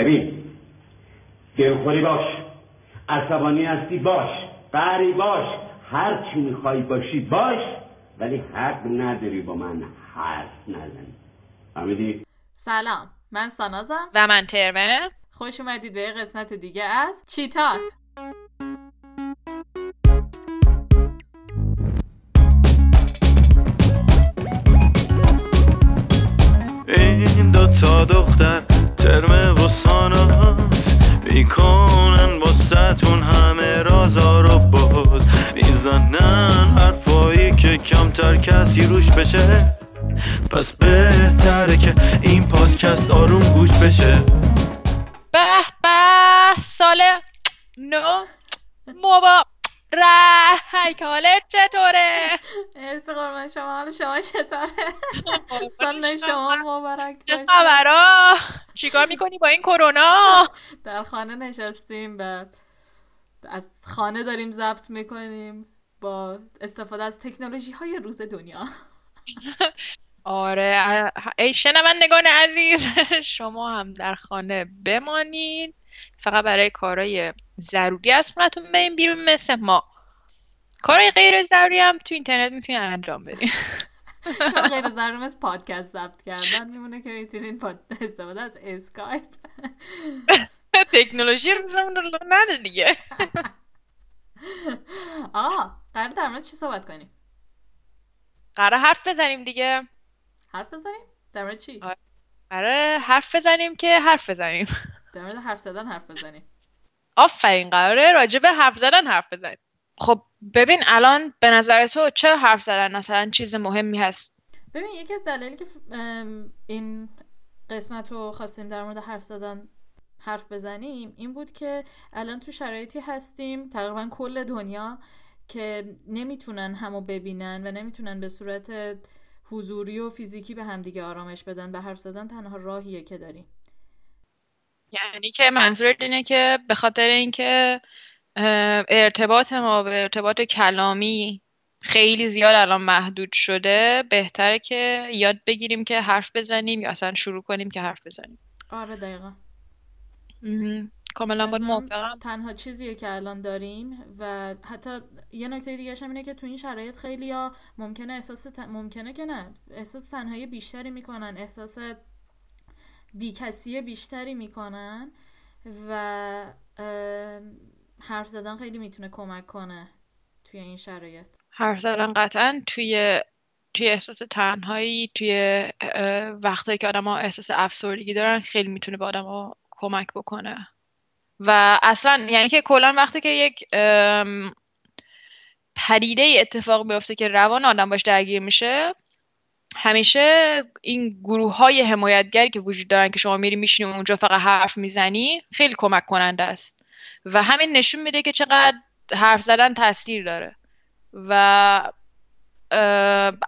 ببین. دلخوری باش. عصبانی هستی باش. قری باش. هر چی می‌خوای باشی باش ولی حق نداری با من حرف نزنی. فهمیدی؟ سلام. من سانازم. و من ترمه. خوش اومدید به قسمت دیگه از چیتار و ساناس می‌کنن ستون همه رازا رو باز. می‌زنن حرفایی که کمتر کسی روش بشه. پس بهتره که این پادکست آروم گوش بشه. به به سال نو مبا. رای حالت چطوره؟ ارسی قربان شما. حال شما چطوره؟ سال شما. مبارک باشه. خبرا؟ چیکار می‌کنی با این کرونا؟ در خانه نشستیم بعد از خانه داریم ضبط می‌کنیم با استفاده از تکنولوژی های روز دنیا. آره ای شنوندگان عزیز شما هم در خانه بمانید. فقط برای کارهای ضروری از خونتون بریم بیرون مثل ما. کارهای غیر ضروری هم تو اینترنت می‌تونین انجام بدین. غیر ضروری مثل پادکست ضبط کردن میمونه که می‌تونین استفاده از اسکایپ. تکنولوژی رو نده دیگه. آه قرار در مورد چی صحبت کنیم؟ قرار حرف بزنیم دیگه. حرف بزنیم؟ در مورد چی؟ قرار حرف بزنیم که حرف بزنیم. در مورد حرف زدن حرف بزنیم. آفرین قراره راجع به حرف زدن حرف بزنیم. خب ببین الان به نظر تو چه حرف زدن؟ مثلا چیز مهمی هست؟ ببین یکی از دلایلی که این قسمت رو خواستیم در مورد حرف زدن حرف بزنیم این بود که الان تو شرایطی هستیم تقریبا کل دنیا که نمی‌تونن همو ببینن و نمی‌تونن به صورت حضوری و فیزیکی به همدیگه آرامش بدن به حرف زدن تنها راهیه که داریم. یعنی که منظور اینه که به خاطر اینکه ارتباط ما به ارتباط کلامی خیلی زیاد الان محدود شده بهتره که یاد بگیریم که حرف بزنیم یا اصلا شروع کنیم که حرف بزنیم. آره دقیقا. کاملا باید موافقم. تنها چیزیه که الان داریم و حتی یه نکته دیگه اینه که تو این شرایط خیلی ها ممکنه احساس ممکنه که نه. احساس تنهایی بیشتری می‌کنن. احساس بیکسی بیشتری می‌کنن و حرف زدن خیلی می‌تونه کمک کنه توی این شرایط. حرف زدن قطعا توی توی احساس تنهایی توی وقتایی که آدم ها احساس افسردگی دارن خیلی می‌تونه به آدم کمک بکنه. و اصلا یعنی که کلا وقتی که یک پدیده اتفاق بیفته که روان آدم باش درگیر میشه همیشه این گروه های حمایتگری که وجود دارن که شما میری میشینی اونجا فقط حرف می‌زنی خیلی کمک کننده است. و همین نشون میده که چقدر حرف زدن تاثیر داره. و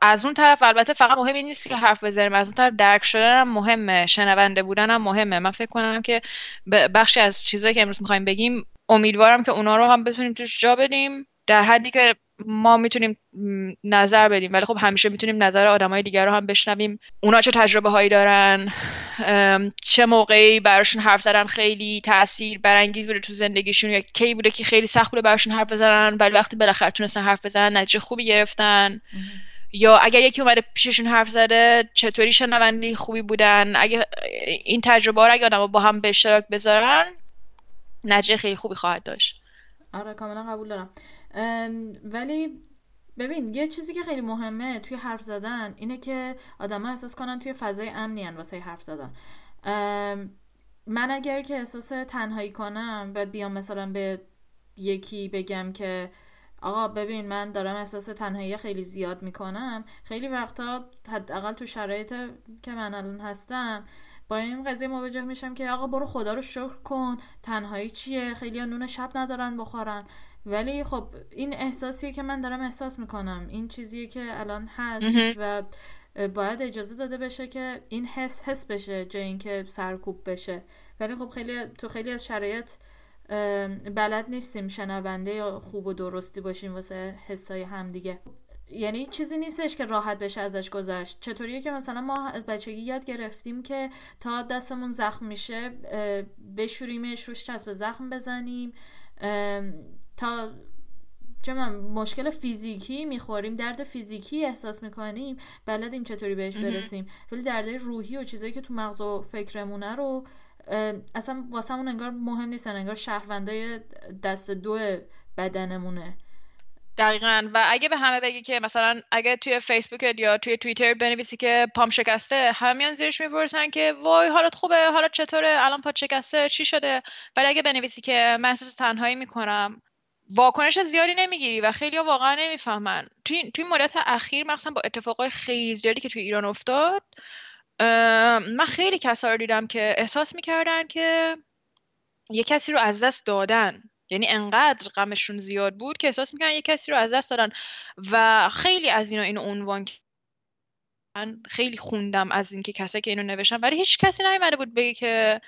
از اون طرف البته فقط مهم نیست که حرف بزنیم از اون طرف درک شدن هم مهمه شنونده بودن هم مهمه. من فکر کنم که بخشی از چیزهایی که امروز می‌خوایم بگیم امیدوارم که اونا رو هم بتونیم توش جا بدیم در حدی که ما می‌تونیم نظر بدیم. ولی خب همیشه می‌تونیم نظر آدمای دیگر رو هم بشنویم. اونا چه تجربه هایی دارن چه موقعی براشون حرف زدن خیلی تاثیر برانگیز بوده تو زندگیشون یا کی بوده که خیلی سخت بوده براشون حرف بزنن ولی وقتی بالاخره تونستن حرف بزنن نتیجه خوبی گرفتن؟ یا اگر یکی اومده پیششون حرف زده چطوری شنوندی خوبی بودن؟ اگه این تجربه رو اگه آدم با هم به اشتراک بذارن نتیجه خیلی خوبی خواهد داشت. آره کاملا قبول دارم. ولی ببین یه چیزی که خیلی مهمه توی حرف زدن اینه که آدم احساس کنن توی فضای امنی هن واسه حرف زدن. من اگر که احساس تنهایی کنم بعد بیام مثلا به یکی بگم که آقا ببین من دارم احساس تنهایی خیلی زیاد می‌کنم. خیلی وقتا حداقل تو شرایط که من الان هستم با این قضیه مواجه میشم که آقا برو خدا رو شکر کن تنهایی چیه؟ خیلی نون شب ندارن بخورن. ولی خب این احساسیه که من دارم احساس می‌کنم. این چیزیه که الان هست و باید اجازه داده بشه که این حس حس بشه جای اینکه سرکوب بشه. ولی خب خیلی تو خیلی از شرایط بلد نیستیم شنونده یا خوب و درستی باشیم واسه حسای همدیگه. یعنی چیزی نیستش که راحت بشه ازش گذشت. چطوریه که مثلا ما از بچگی یاد گرفتیم که تا دستمون زخم میشه بشوریمش روش چسب زخم بزنیم. تا چون مشکل فیزیکی می‌خوریم درد فیزیکی احساس می‌کنیم بلدیم چطوری بهش برسیم. ولی درد روحی و چیزایی که تو مغز و فکرمونه رو اصلا واسه انگار مهم نیستن انگار شهروندای دست دو بدنمونه. دقیقا. و اگه به همه بگی که مثلا اگه توی فیسبوک یا توی توییتر بنویسی که پام شکسته همیان زیرش می‌پرسن که وای حالت خوبه حالت چطوره الان پا شکسته چی شده؟ ولی اگه بنویسی که من احساس تنهایی می‌کنم واکنش زیادی نمی‌گیری و خیلی ها واقعا نمی‌فهمن. توی, توی مدت اخیر مخصوصا با اتفاقای خیلی زیادی که توی ایران افتاد من خیلی کسا رو دیدم که احساس می‌کردن که یه کسی رو از دست دادن. یعنی انقدر غمشون زیاد بود که احساس می‌کنن یه کسی رو از دست دادن و خیلی از اینا اینو عنوان خیلی خوندم از اینکه کسایی که اینو نوشتن ولی هیچ کسی نیومده بود بگه که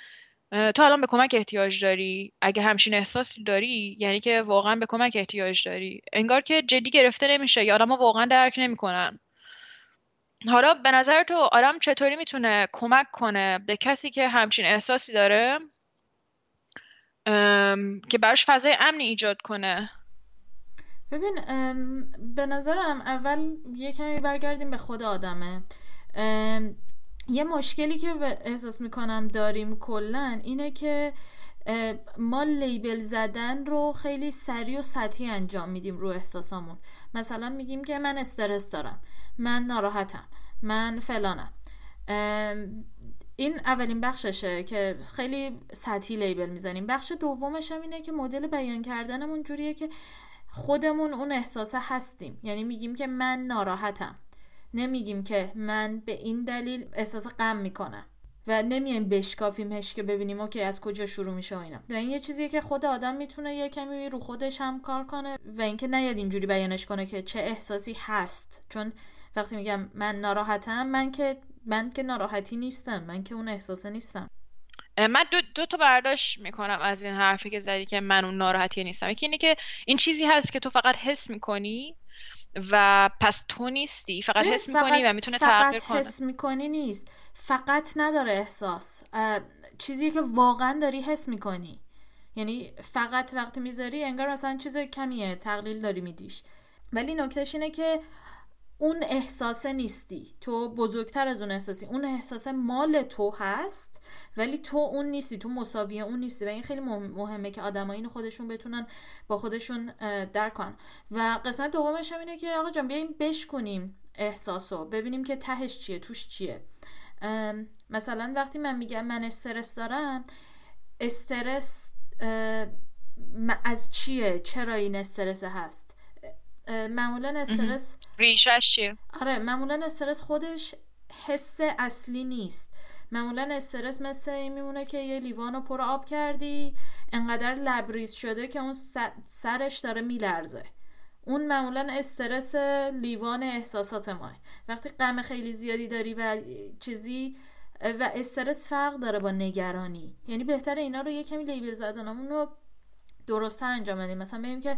تو الان به کمک احتیاج داری؟ اگه همچین احساسی داری یعنی که واقعا به کمک احتیاج داری. انگار که جدی گرفته نمیشه یا آدم واقعا درک نمی‌کنن. حالا به نظر تو آدم چطوری می‌تونه کمک کنه به کسی که همچین احساسی داره؟ که براش فضای امنی ایجاد کنه. ببین به نظرم اول یه کمی برگردیم به خود آدمه. یه مشکلی که احساس می‌کنم داریم کلا اینه که ما لیبل زدن رو خیلی سریع و سطحی انجام میدیم رو احساسامون. مثلا میگیم که من استرس دارم من ناراحتم من فلانم. این اولین بخششه که خیلی سطحی لیبل می‌زنیم. بخش دومش هم اینه که مدل بیان کردنمون جوریه که خودمون اون احساسه هستیم. یعنی میگیم که من ناراحتم. نمیگیم که من به این دلیل احساس غم می‌کنم و نمیایم بشکافیمش که ببینیم اوکی از کجا شروع میشه و اینا. و این یه چیزیه که خود آدم می‌تونه یه کمی رو خودش هم کار کنه و اینکه نیاد اینجوری بیانش کنه که چه احساسی هست. چون وقتی میگم من ناراحتم من که من که ناراحتی نیستم من که اون احساسه نیستم. من دو, دو تا برداشت می‌کنم از این حرفی که زدی که من اون ناراحتی نیستم. یکی اینه که این چیزی هست که تو فقط حس می‌کنی و پس تو نیستی. فقط حس می‌کنی و می‌تونه تغییر کنه. فقط حس می‌کنی نیست. فقط نداره احساس. چیزی که واقعا داری حس می‌کنی. یعنی فقط وقتی می‌ذاری انگار مثلا چیز کمیه تقلیل داری میدیش. ولی نکتهش اینه که اون احساسه نیستی. تو بزرگتر از اون احساسی. اون احساسه مال تو هست ولی تو اون نیستی. تو مساوی اون نیستی. و این خیلی مهمه که آدم اینو خودشون بتونن با خودشون درک کنن. و قسمت دومش هم اینه که آقا جان بیایم بشکنیم احساسو. ببینیم که تهش چیه توش چیه. مثلا وقتی من میگم من استرس دارم استرس از چیه؟ چرا این استرس هست؟ معمولا استرس ریشش چیه؟ آره معمولا استرس خودش حس اصلی نیست. معمولا استرس مثل این میمونه که یه لیوانو پر آب کردی انقدر لبریز شده که اون سرش داره میلرزه. اون معمولا استرس لیوان احساسات ماه. وقتی غم خیلی زیادی داری و چیزی و استرس فرق داره با نگرانی. یعنی بهتره اینا رو یه کمی لیبل زدنمون رو درستتر انجام بدیم. مثلا بگیم که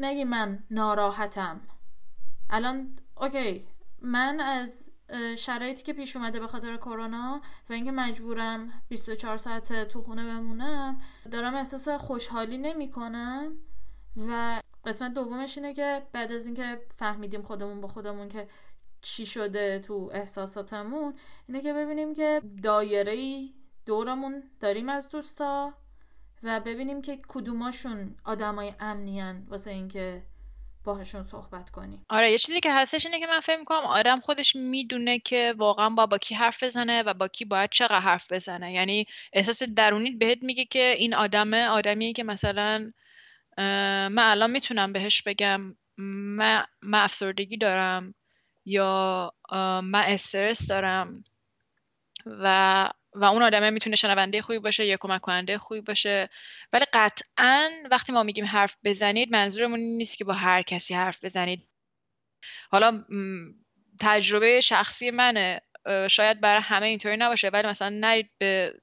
نگی من ناراحتم. الان اوکی من از شرایطی که پیش اومده به خاطر کرونا و اینکه مجبورم 24 ساعت تو خونه بمونم دارم احساس خوشحالی نمی‌کنم و قسمت دومش اینه که بعد از اینکه فهمیدیم خودمون با خودمون که چی شده تو احساساتمون اینه که ببینیم که دایره دورمون داریم از دوستا. و ببینیم که کدوماشون آدمای امنیان واسه اینکه باهاشون صحبت کنیم. آره یه چیزی که هستش اینه که من فکر می‌کنم آدم خودش می‌دونه که واقعا با با کی حرف بزنه و با کی باید چقدر حرف بزنه. یعنی احساس درونی بهت میگه که این آدمه آدمیه که مثلا من الان می‌تونم بهش بگم من, من افسردگی دارم یا من استرس دارم و و اون آدمه می‌تونه شنونده خوبی باشه یا کمک کننده خوبی باشه. ولی قطعا وقتی ما میگیم حرف بزنید منظورمون نیست که با هر کسی حرف بزنید. حالا تجربه شخصی منه. شاید برای همه اینطوری نباشه ولی مثلا نرید به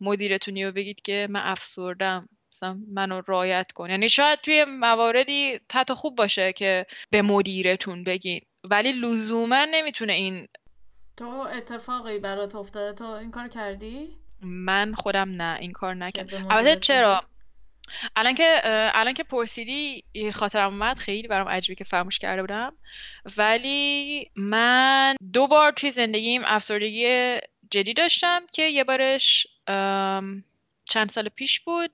مدیرتونی و بگید که من افسردم مثلا منو رایت کن. یعنی شاید توی مواردی حتی خوب باشه که به مدیرتون بگین. ولی لزوما نمی‌تونه این تو اتفاقی برات افتاده؟ تو این کار کردی؟ من خودم نه این کار نکردم. البته چرا؟ الان که الان که پرسیدی خاطرم اومد خیلی برام عجیبه که فراموش کرده بودم. ولی من دو بار توی زندگیم افسردگی جدی داشتم که یه بارش چند سال پیش بود.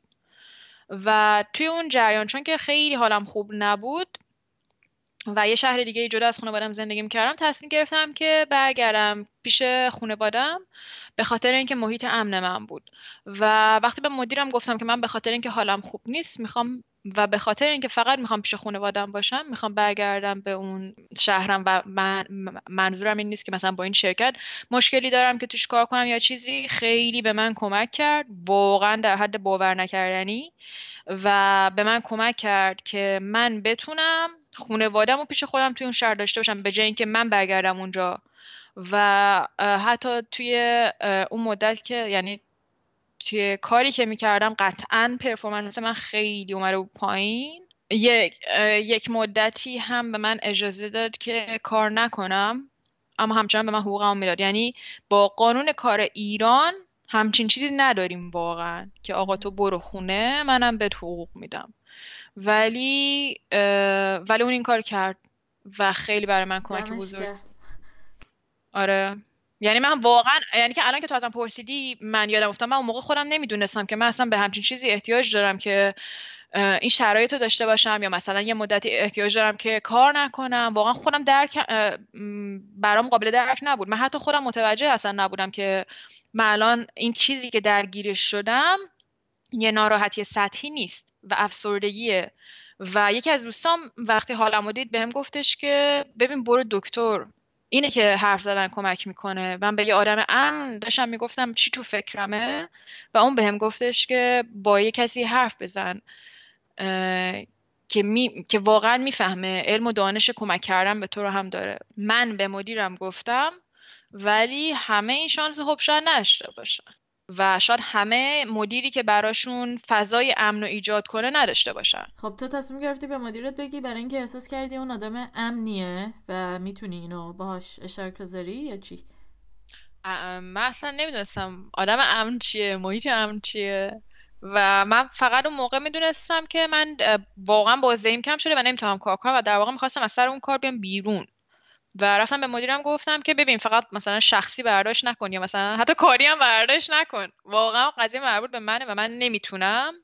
و توی اون جریان چون که خیلی حالم خوب نبود و یه شهر دیگه جدا از خانوادم زندگی می‌کردم تصمیم گرفتم که برگردم پیش خانوادم به خاطر اینکه محیط امن من بود. و وقتی به مدیرم گفتم که من به خاطر اینکه حالم خوب نیست می‌خوام و به خاطر اینکه فقط می‌خوام پیش خانوادم باشم می‌خوام برگردم به اون شهرم و من منظورم این نیست که مثلا با این شرکت مشکلی دارم که توش کار کنم یا چیزی. خیلی به من کمک کرد واقعا در حد باور نکردنی و به من کمک کرد که من بتونم خانوادم و پیش خودم توی اون شهر داشته باشم به جای اینکه من برگردم اونجا. و حتی توی اون مدت که یعنی توی کاری که می‌کردم قطعا پرفورمنس من خیلی اومده بود پایین. یک یک مدتی هم به من اجازه داد که کار نکنم اما همچنان به من حقوقم می‌داد. یعنی با قانون کار ایران همچین چیزی نداریم واقعا که آقا تو برو خونه منم بهت حقوق میدم. ولی ولی اون این کار کرد و خیلی برای من کمک بزرگ. آره. یعنی من واقعا یعنی که الان که تو ازم پرسیدی من یادم افتاد من اون موقع خودم نمی‌دونستم که من اصلا به همچین چیزی احتیاج دارم که این شرایط رو داشته باشم یا مثلا یه مدتی احتیاج دارم که کار نکنم. واقعا خودم درک برام قابل درک نبود. من حتی خودم متوجه اصلا نبودم که من الان این چیزی که درگیرش شدم یه ناراحتی سطحی نیست و افسردگیه. و یکی از دوستام وقتی حالمو دید بهم گفتش که ببین برو دکتر اینه که حرف زدن کمک می‌کنه. من به یه آدم امن داشتم می‌گفتم چی تو فکرمه؟ و اون بهم گفتش که با یه کسی حرف بزن که, می... که واقعا می‌فهمه علم و دانش کمک کردن به تو رو هم داره. من به مدیرم گفتم ولی همه این شانس خب شاید نداشته باشن. و شاید همه مدیری که براشون فضای امن و ایجاد کنه نداشته باشن. خب تو تصمیم گرفتی به مدیرت بگی برای اینکه احساس کردی اون آدم امنیه و می‌تونی اینو باهاش اشتراک بذاری یا چی؟ من اصلا نمی‌دونستم آدم امن چیه محیط امن چیه و من فقط اون موقع می‌دونستم که من واقعا بازدهیم کم شده و نمی‌تونم کار کنم و در واقع می‌خواستم از سر اون کار بیام بیرون. و رفتم به مدیرم گفتم که ببین فقط مثلا شخصی برداشت نکن یا مثلا حتی کاری هم برداشت نکن. واقعا قضیه مربوط به منه و من نمی‌تونم.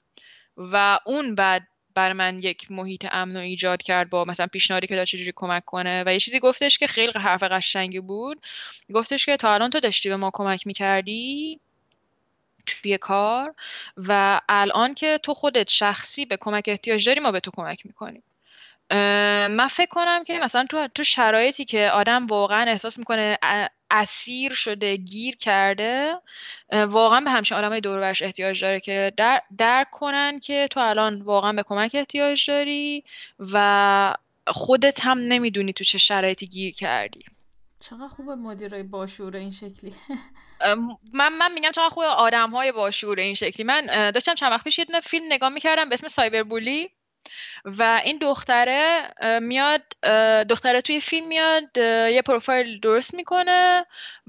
و اون بعد بر من یک محیط امن و ایجاد کرد با مثلا پیشنهادی که داشت چجوری کمک کنه. و یه چیزی گفتش که خیلی حرف قشنگی بود. گفتش که تا الان تو داشتی به ما کمک می‌کردی توی کار و الان که تو خودت شخصی به کمک احتیاج داری ما به تو کمک می‌کنیم. من فکر کنم که مثلا تو تو شرایطی که آدم واقعا احساس می‌کنه اسیر شده گیر کرده واقعا به همچین آدمای دور و برش احتیاج داره که در درک کنن که تو الان واقعا به کمک احتیاج داری و خودت هم نمی‌دونی تو چه شرایطی گیر کردی. چقدر خوبه مدیرای باشعور این شکلی. من من میگم چقدر خوب آدم های باشعور این شکلی. من داشتم چند وقت پیش یه فیلم نگاه می‌کردم به اسم سایبر بولی و این دختره میاد دختره توی فیلم میاد یه پروفایل درست می‌کنه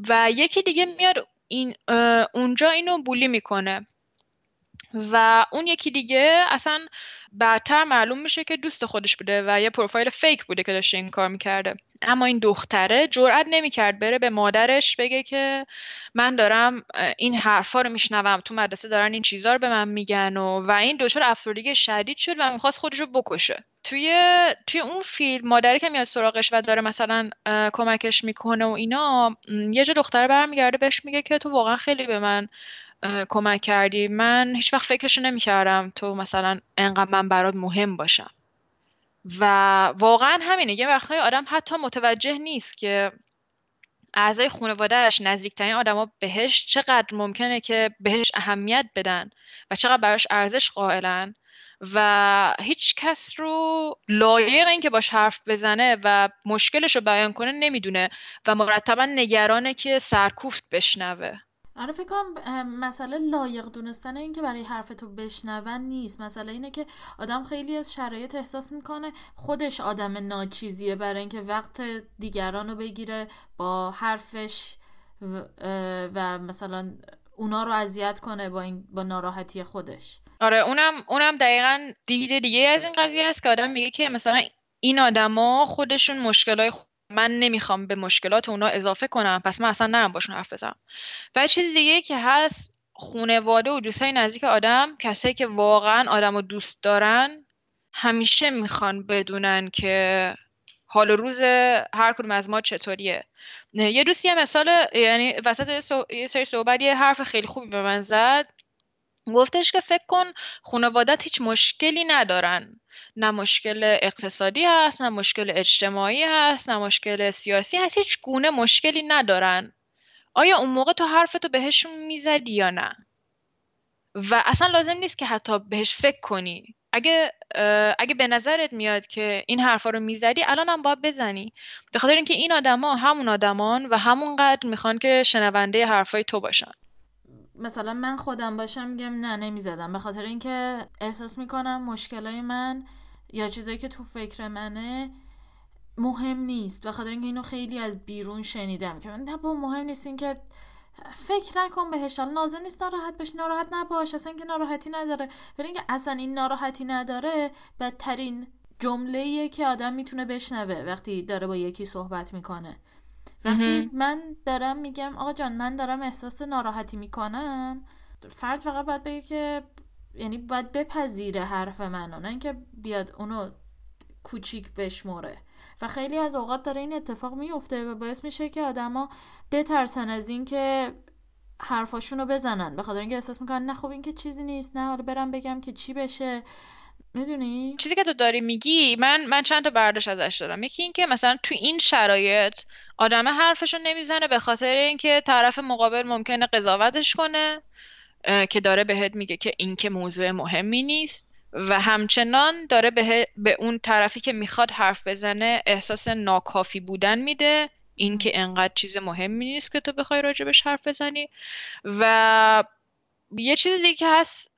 و یکی دیگه میاد این اونجا اینو بولی می‌کنه. و اون یکی دیگه اصلا بعدتر معلوم میشه که دوست خودش بوده و یه پروفایل فیک بوده که داشته این کار می‌کرده. اما این دختره جرئت نمی‌کرد بره به مادرش بگه که من دارم این حرفا رو میشنوم. تو مدرسه دارن این چیزا رو به من میگن و و این دچار افسردگی شدید شد و می‌خواست خودش رو بکشه. توی توی اون فیلم مادری که میاد سراغش و داره مثلا کمکش می‌کنه و اینا یه جا دختره برمیگرده بهش میگه که تو واقعا خیلی به من کمک کردی؟ من هیچ وقت فکرش نمی‌کردم تو مثلا انقدر من برات مهم باشم. و واقعا همینه یه وقتای آدم حتی متوجه نیست که اعضای خانوادهش نزدیکترین آدما بهش چقدر ممکنه که بهش اهمیت بدن و چقدر براش ارزش قائلن. و هیچ کس رو لایق این که باش حرف بزنه و مشکلش رو بیان کنه نمی‌دونه و مرتبا نگرانه که سرکوفت بشنوه. آره فکر کنم مسئله لایق دونستن این که برای حرف تو بشنون نیست. مسئله اینه که آدم خیلی از شرایط احساس می‌کنه خودش آدم ناچیزیه برای اینکه وقت دیگران رو بگیره با حرفش و, و مثلا اونا رو اذیت کنه با, این با ناراحتی خودش. آره اونم اونم دقیقا دید دیگه از این قضیه است که آدم میگه که مثلا این آدما خودشون مشکلای من نمی‌خوام به مشکلات اونا اضافه کنم پس من اصلا نرم باشون حرف بزنم. و چیز دیگه که هست خونواده و دوستای نزدیک آدم کسایی که واقعا آدم رو دوست دارن همیشه می‌خوان بدونن که حال و روز هر کدوم از ما چطوریه. یه دوستی یه مثال یعنی وسط یه سری صحبت یه حرف خیلی خوبی به من زد. گفتش که فکر کن خانوادت هیچ مشکلی ندارن. نه مشکل اقتصادی هست نه مشکل اجتماعی هست نه مشکل سیاسی هست هیچ گونه مشکلی ندارن. آیا اون موقع تو حرفتو بهشون می‌زدی یا نه؟ و اصلا لازم نیست که حتی بهش فکر کنی. اگه اگه به نظرت میاد که این حرفا رو می‌زدی الان هم باید بزنی. به خاطر اینکه این آدما همون آدمان و همونقدر می‌خوان که شنونده حرفای تو باشن. مثلا من خودم باشم میگم نه نمی‌زدم. به خاطر اینکه احساس می‌کنم مشکلای من یا چیزایی که تو فکر منه مهم نیست. به خاطر اینکه اینو خیلی از بیرون شنیدم که نه مهم نیست این که فکر نکن بهش. لازم نیست ناراحت بشی. ناراحت نباش. اصلا که ناراحتی نداره. ولی اینکه اصلا این ناراحتی نداره بدترین جمله که آدم می‌تونه بشنوه وقتی داره با یکی صحبت می‌کنه. وقتی من دارم میگم آقا جان من دارم احساس ناراحتی می‌کنم فرد فقط باید بگه که یعنی باید بپذیره حرف منو نه اینکه بیاد اونو کوچیک بشموره. و خیلی از اوقات داره این اتفاق میفته و باعث میشه که آدما بترسن از اینکه حرفاشون رو بزنن. به خاطر اینکه احساس می‌کنن نه خب این که چیزی نیست نه حالا برم بگم که چی بشه. می‌دونی؟ چیزی که تو داری میگی من من چند تا برداشت ازش دارم. یکی اینکه مثلا تو این شرایط آدم حرفشو نمی‌زنه به خاطر اینکه طرف مقابل ممکنه قضاوتش کنه که داره بهت میگه که این که موضوع مهمی نیست و همچنان داره به, به اون طرفی که می‌خواد حرف بزنه احساس ناکافی بودن میده. این که انقدر چیز مهمی نیست که تو بخوای راجبش حرف بزنی. و یه چیز دیگه هست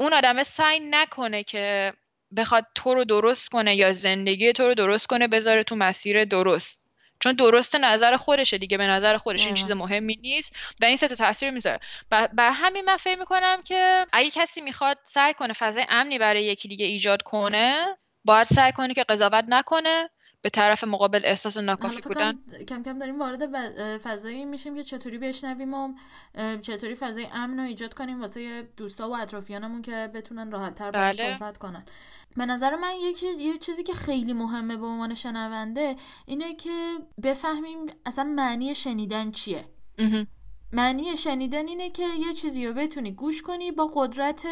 اون آدمه سعی نکنه که بخواد تو رو درست کنه یا زندگی تو رو درست کنه بذاره تو مسیر درست. چون درست نظر خودشه دیگه به نظر خودش این چیز مهمی نیست و این سه تاثیر می‌ذاره. بر همین من فکر می‌کنم که اگه کسی می‌خواد سعی کنه فضای امنی برای یکی دیگه ایجاد کنه باید سعی کنه که قضاوت نکنه. به طرف مقابل احساس ناکافی بودن. کم کم داریم وارد فضایی میشیم که چطوری بشنویم و چطوری فضای امن رو ایجاد کنیم واسه دوستا و اطرافیانمون که بتونن راحت تر بله. صحبت کنن. به نظر من یکی یه چیزی که خیلی مهمه به عنوان شنونده اینه که بفهمیم اصلا معنی شنیدن چیه. معنی شنیدن اینه که یه چیزی رو بتونی گوش کنی با قدرت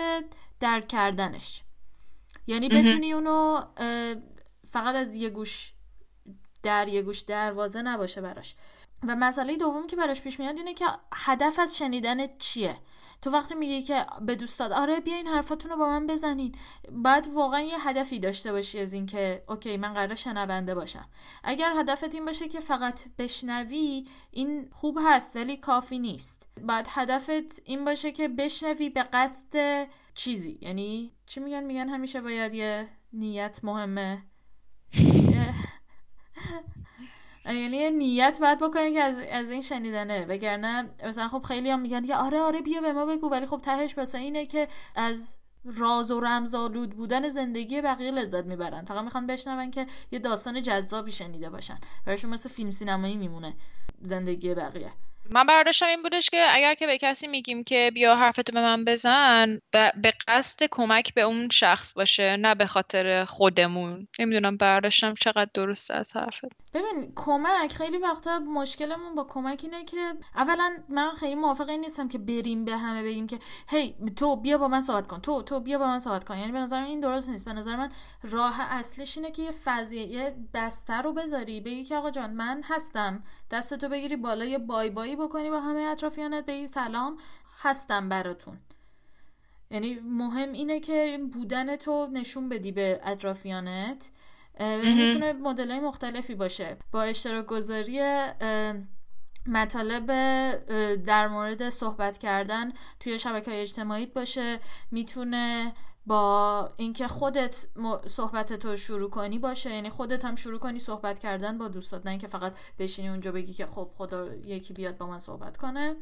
درک کردنش. یعنی بتونی اونو فقط از یه گوش در یه گوش دروازه نباشه براش. و مسئله دوم که براش پیش میاد اینه که هدف از شنیدن چیه؟ تو وقتی میگی که به دوستات آره بیا این حرفاتون رو با من بزنین. بعد واقعا یه هدفی داشته باشی از اینکه اوکی من قرار شنونده باشم. اگر هدفت این باشه که فقط بشنوی این خوب هست ولی کافی نیست. بعد هدفت این باشه که بشنوی به قصد چیزی. یعنی چی میگن؟ میگن همیشه باید یه نیت مهمه. یعنی نیت باید بکنی که از, از این شنیدنه. وگرنه مثلا خب خیلی هم میگن یا آره آره بیا به ما بگو. ولی خب تهش مثلا اینه که از راز و رمزآلود بودن زندگی بقیه لذت می‌برن. فقط می‌خوان بشنون که یه داستان جذابی شنیده باشن. براشون مثل فیلم سینمایی میمونه زندگی بقیه. من برداشتم این بودش که اگر که به کسی میگیم که بیا حرفتو به من بزن به قصد کمک به اون شخص باشه نه به خاطر خودمون. نمی‌دونم برداشتم چقدر درسته از حرفت. ببین کمک خیلی وقتا مشکلمون با کمک اینه که اولا من خیلی موافق نیستم که بریم به همه بگیم که هی تو بیا با من صحبت کن. تو تو بیا با من صحبت کن. یعنی به نظر این درست نیست. به نظر من راه اصلیش اینه که یه فضیه یه بستر رو بذاری. بگی که آقا جان من هستم. دستتو بگیری بالا یه بای بکنی با همه اطرافیانت بگی سلام هستم براتون. یعنی مهم اینه که بودن تو نشون بدی به می‌تونه مدل های مختلفی باشه. با اشتراک گذاری مطالب در مورد صحبت کردن توی شبکه های اجتماعی باشه. می‌تونه با اینکه خودت صحبت تو شروع کنی باشه. یعنی خودت هم شروع کنی صحبت کردن با دوستات نه اینکه فقط بشینی اونجا بگی که خب خدا یکی بیاد با من صحبت کنه.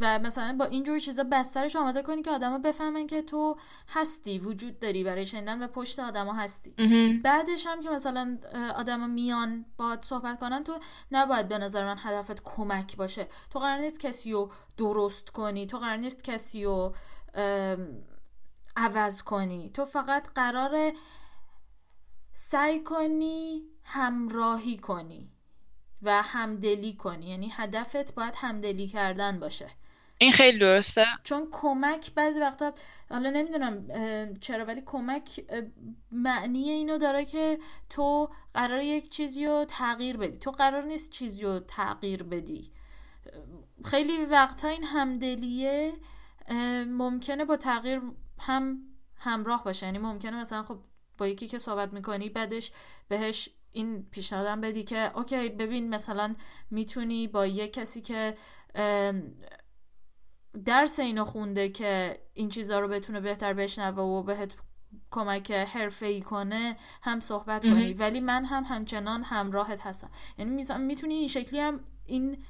و مثلا با اینجور چیزا بسترش آماده کنی که آدما بفهمن که تو هستی وجود داری برای شنیدن و پشت آدما هستی. بعدش هم که مثلا آدما میان با صحبت کنن تو نباید به نظر من هدفت کمک باشه. تو قرار نیست کسی رو درست کنی تو قرار نیست کسی رو عوض کنی. تو فقط قرار سعی کنی همراهی کنی و همدلی کنی. یعنی هدفت باید همدلی کردن باشه. این خیلی درسته. چون کمک بعضی وقتا حالا نمی‌دونم چرا ولی کمک معنی اینو داره که تو قرار یک چیزی رو تغییر بدی. تو قرار نیست چیزی رو تغییر بدی. خیلی وقتا این همدلیه ممکنه با تغییر هم همراه باشه. یعنی ممکنه مثلا خب با یکی که صحبت می‌کنی بعدش بهش این پیشنهادم بدی که اوکی ببین مثلا می‌تونی با یه کسی که درس اینو خونده که این چیزا رو بتونه بهتر بشنوه و بهت کمک حرفه ای کنه هم صحبت کنی. ولی من هم همچنان همراهت هستم. یعنی می‌تونی این شکلی هم این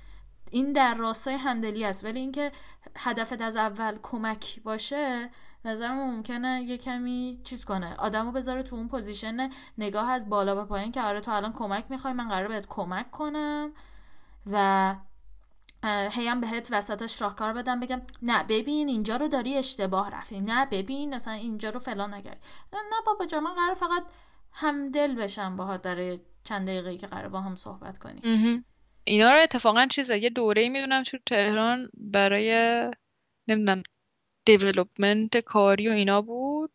این در راستای همدلی است ولی اینکه هدفت از اول کمک باشه نظرم ممکنه یه کمی چیز کنه. آدمو بذاره تو اون position نگاه از بالا به پایین که آره تو الان کمک می‌خوای من قرار بهت کمک کنم. و هی هم بهت وسطش راهکار بدم بگم نه ببین اینجا رو داری اشتباه رفتی. نه ببین مثلا اینجا رو فلان نگردی نه بابا جا من قرار فقط همدل بشم باهات برای چند دقیقه که قرار با هم صحبت کنیم. اینا رو اتفاقا چیزا یه دوره می‌دونم تو تهران برای نمی‌دونم دیولوپمنت کاری و اینا بود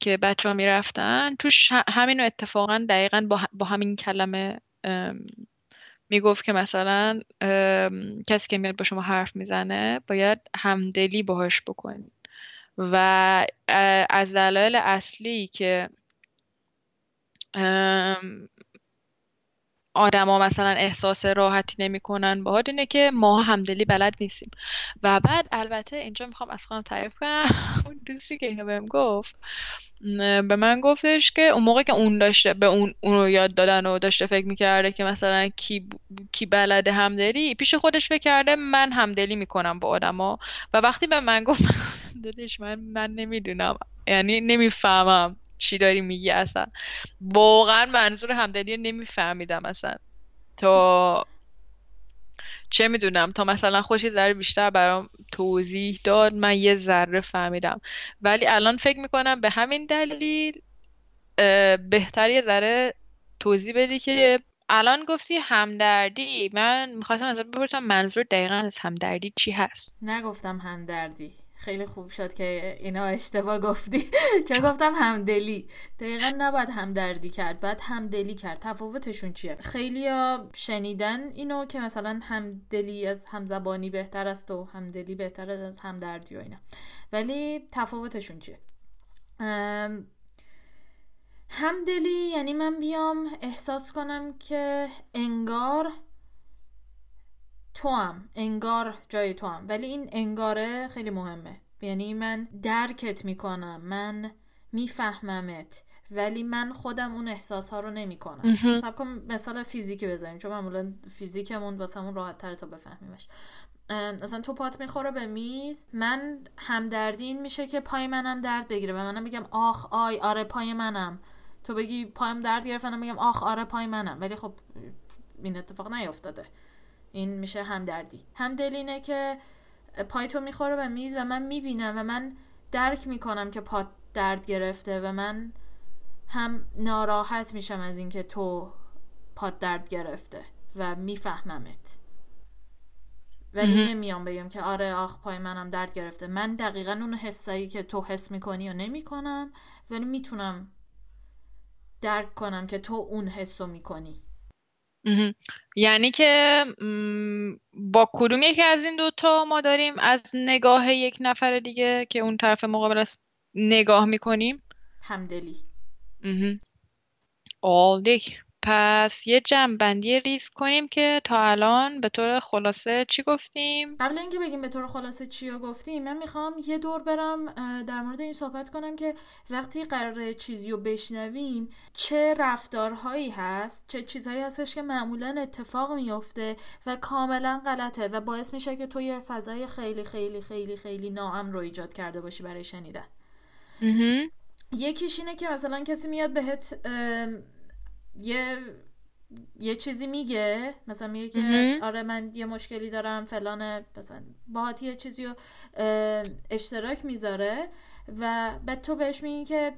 که بچه ها می‌رفتن توش همین اتفاقا دقیقا با, با همین کلمه می‌گفت که مثلا کسی که میاد با شما حرف می‌زنه باید همدلی باهاش بکنید و از دلایل اصلی که آدما مثلا احساس راحتی نمی‌کنن. باهات اینه که ما همدلی بلد نیستیم. و بعد البته اینجا می‌خوام از خانم تعریف کنم. اون دوستی که اینو بهم گفت به من گفتش که اون موقع که اون داشته به اون اونو یاد دادن و داشته فکر می‌کرده که مثلا کی کی بلد همدلی پیش خودش فکر کرده من همدلی می‌کنم با آدما. و وقتی به من گفت من من نمی‌دونم. یعنی نمی‌فهمم. چی داری میگی اصلا. واقعا منظور همدلی نمیفهمیدم اصلا. تا چه می‌دونم تا مثلا خوشی ذره بیشتر برام توضیح داد من یه ذره فهمیدم. ولی الان فکر می‌کنم به همین دلیل بهتر یه ذره توضیح بدی که الان گفتی همدردی. من می‌خواستم ازت بپرسم منظور دقیقا از همدردی چی هست؟ نگفتم همدردی. خیلی خوب شد که اینا اشتباه گفتی. چون گفتم همدلی. دقیقا نباید همدردی کرد باید همدلی کرد. تفاوتشون چیه؟ خیلی ها شنیدن اینو که مثلا همدلی از همزبانی بهتر است و همدلی بهتر از همدردی و اینا. ولی تفاوتشون چیه؟ همدلی یعنی من بیام احساس کنم که انگار تو هم انگار جای تو هم ولی این انگاره خیلی مهمه. یعنی من درکت می‌کنم من میفهممت ولی من خودم اون احساس ها رو نمی کنم سب کن مثال فیزیکی بزنیم چون معمولا فیزیکمون واسه همون راحت تره تا بفهمیمش. مثلا تو پات می‌خوره به میز من همدردی این میشه که پای منم درد بگیره و منم میگم آخ آی آره پای منم. تو بگی پایم درد گرفت منم میگم آخ آره پای منم. ولی خب این اتفاق نیافتاده این میشه همدردی. همدلی اینه که پای تو می‌خوره به میز و من می‌بینم و من درک می‌کنم که پات درد گرفته و من هم ناراحت میشم از اینکه تو پات درد گرفته و میفهممت. ولی نمیام بگم که آره آخ پای منم درد گرفته. من دقیقا اون حسایی که تو حس می‌کنی و نمی‌کنم ولی می‌تونم درک کنم که تو اون حس رو می‌کنی. یعنی که با کدوم یکی از این دوتا ما داریم از نگاه یک نفر دیگه که اون طرف مقابل است نگاه می‌کنیم؟ همدلی. عالی. پس یه جمعبندی ریز کنیم که تا الان به طور خلاصه چی گفتیم؟ قبل اینکه بگیم به طور خلاصه چی رو گفتیم من می‌خوام یه دور برم در مورد این صحبت کنم که وقتی قرار چیزی رو بشنویم چه رفتارهایی هست چه چیزهایی هستش که معمولا اتفاق میافته و کاملا غلطه و باعث میشه که تو یه فضای خیلی خیلی خیلی خیلی ناامن رو ایجاد کرده باشی برای شنیدن. یکیش اینه که مثلا کسی میاد بهت یه یه چیزی میگه مثلا میگه که آره من یه مشکلی دارم فلان مثلا باهات یه چیزی رو اشتراک می‌ذاره و بعد تو بهش میگی که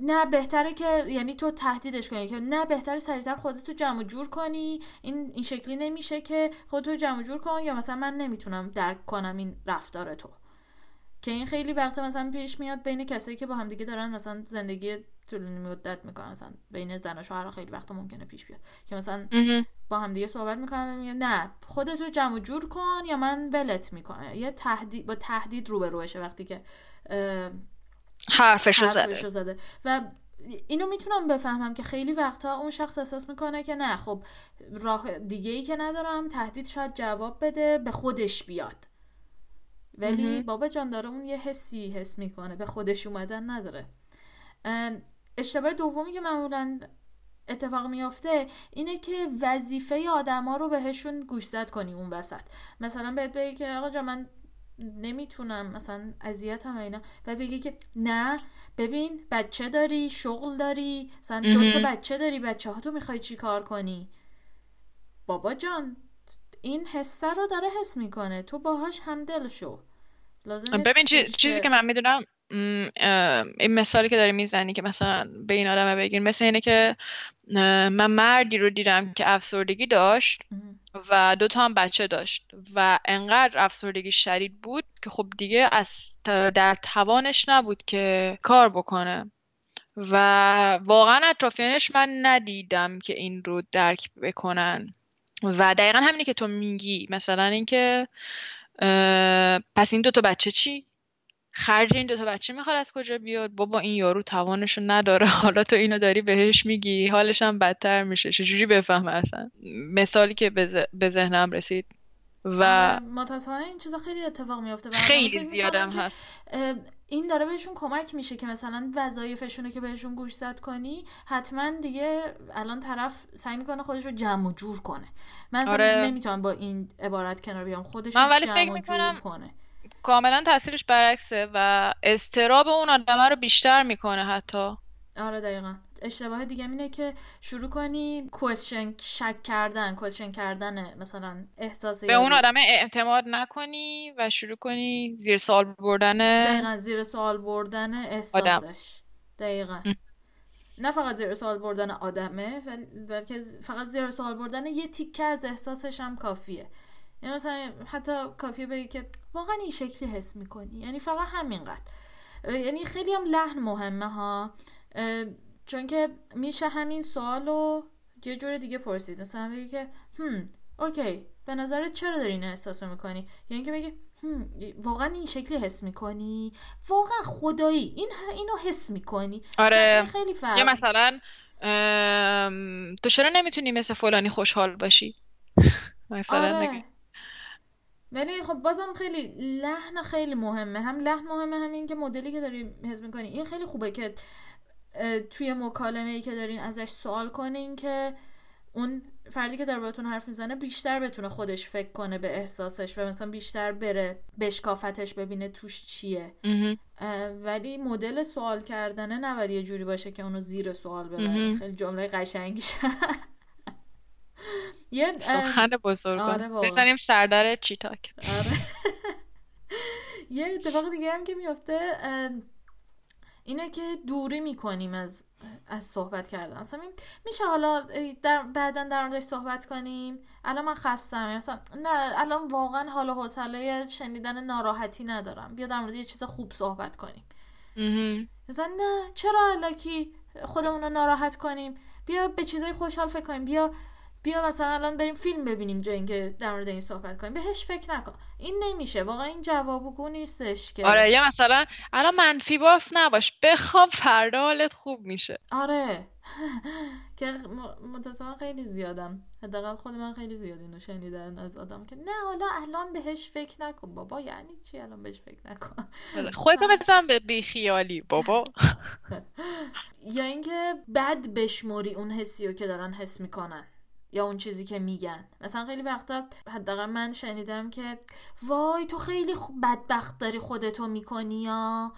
نه بهتره که یعنی تو تهدیدش کنی که نه بهتره سریعتر خودتو جمع جور کنی. این این شکلی نمیشه که خودتو جمع جور کن یا مثلا من نمی‌تونم درک کنم این رفتار تو. که این خیلی وقت مثلا پیش میاد بین کسایی که با هم دیگه دارن مثلا زندگی طولانی مدت می‌کنن مثلا بین زن و شوهر خیلی وقت ممکنه پیش بیاد که مثلا با هم دیگه صحبت می‌کنن و میگن نه خودتو جمع جور کن یا من ولت می‌کنم. یه تهدید با تهدید روبروشه وقتی که حرفشو, حرفشو زده. و اینو می‌تونم بفهمم که خیلی وقتا اون شخص احساس می‌کنه که نه خب راه دیگه ای که ندارم تهدید شاید جواب بده به خودش بیاد. ولی بابا جان داره اون یه حسی حس می‌کنه. به خودش اومدن نداره. اشتباه دومی که معمولا اتفاق میافته اینه که وظیفه آدما رو بهشون گوشزد کنی اون وسط. مثلا بهت بگی که آقا جان من نمی‌تونم مثلا اذیت هم اینا. بعد بگی که نه ببین بچه داری شغل داری مثلا دو تا بچه داری بچه ها تو می‌خوای چی کار کنی؟ بابا جان این حسه رو داره حس می‌کنه. تو باهاش همدل شو. ببین چیزی که من می‌دونم این مثالی که داری می‌زنی که مثلا به این آدمه بگین مثل اینه که من مردی رو دیدم که افسردگی داشت و دو تا هم بچه داشت و انقدر افسردگی شدید بود که خب دیگه از در توانش نبود که کار بکنه. و واقعا اطرافیانش من ندیدم که این رو درک بکنن. و دقیقا همینی که تو میگی مثلا اینکه پس این دوتا بچه چی؟ خرج این دوتا بچه می‌خواد از کجا بیاد؟ بابا این یارو توانشو نداره. حالا تو اینو داری بهش میگی. حالش هم بدتر میشه. چجوری بفهمه اصلا؟ مثالی که به ذهنم رسید. و آره، متاسفانه این چیزا خیلی اتفاق میفته خیلی زیادم هست. این داره بهشون کمک میشه که مثلا وظایفشونه که بهشون گوش زد کنی حتما دیگه الان طرف سعی می‌کنه خودش رو جمع و جور کنه. من آره. نمی‌تونم با این عبارت کنار بیام. خودش رو ولی جمع و جور کنه. کاملا تاثیرش برعکسه و استراب اون آدمه رو بیشتر می‌کنه حتی. آره دقیقا. اشتباه دیگه اینه که شروع کنی کوشن شک کردن کوشن کردن مثلا احساس به اون آدم اعتماد نکنی و شروع کنی زیر سوال بردن دقیقا زیر سوال بردن احساسش. آدم. دقیقا نه فقط زیر سوال بردن آدمه بلکه فقط زیر سوال بردن یه تیکه از احساسش هم کافیه. یعنی مثلا حتی کافیه بگی که واقعا این شکلی حس می‌کنی. یعنی فقط همینقدر. یعنی خیلی هم لحن مهمه ها. چون که میشه همین سوال رو یه جور دیگه پرسید. مثلا بگی که هم اوکی به نظرت چرا داری این احساس رو می‌کنی؟ یعنی که بگی هم واقعا این شکلی حس می‌کنی؟ واقعا خدایی این اینو حس می‌کنی؟ آره. خیلی فرق یا مثلا تو چرا نمی‌تونی مثل فلانی خوشحال باشی؟ مثلا آره. ولی خب بازم خیلی لحن خیلی مهمه. هم لحن مهمه همین که مدلی که داری حس می‌کنی. این خیلی خوبه که توی مکالمه ای که دارین ازش سوال کنین که اون فردی که داره بهتون حرف می‌زنه بیشتر بتونه خودش فکر کنه به احساسش و مثلا بیشتر بره بشکافتش ببینه توش چیه. ولی مدل سوال کردنه نباید یه جوری باشه که اونو زیر سوال ببره. خیلی جمله قشنگی. یه سخن بزرگ آره سردار چیتاک. آره. یه اتفاق دیگه هم که میفته اینه که دوری می‌کنیم از از صحبت کردن. اصلا میشه حالا در بعدا در موردش صحبت کنیم. الان من خستم. مثلا نه الان واقعا حال و حوصله شنیدن ناراحتی ندارم. بیا در مورد یه چیز خوب صحبت کنیم. مثلا نه چرا الکی خودمون رو ناراحت کنیم؟ بیا به چیزای خوشحال فکر کنیم. بیا بیا مثلا الان بریم فیلم ببینیم جای اینکه در مورد این صحبت کنیم. بهش فکر نکن. این نمیشه. واقعا این جوابگو نیستش که. آره یا مثلا الان منفی باف نباش. بخواب فردا حالت خوب میشه. آره. که متاسفانه خیلی زیادم. حداقل خود من خیلی زیاد اینو شنیدن از آدم که نه حالا الان بهش فکر نکن. بابا یعنی چی الان بهش فکر نکن؟ آره، خودتو بزن به بیخیالی بابا. یا اینکه بد بشموری اون حسی رو که دارن حس می‌کنن. یا اون چیزی که میگن. مثلا خیلی وقتا حداقل من شنیدم که وای تو خیلی بدبخت داری خودتو می‌کنی یا؟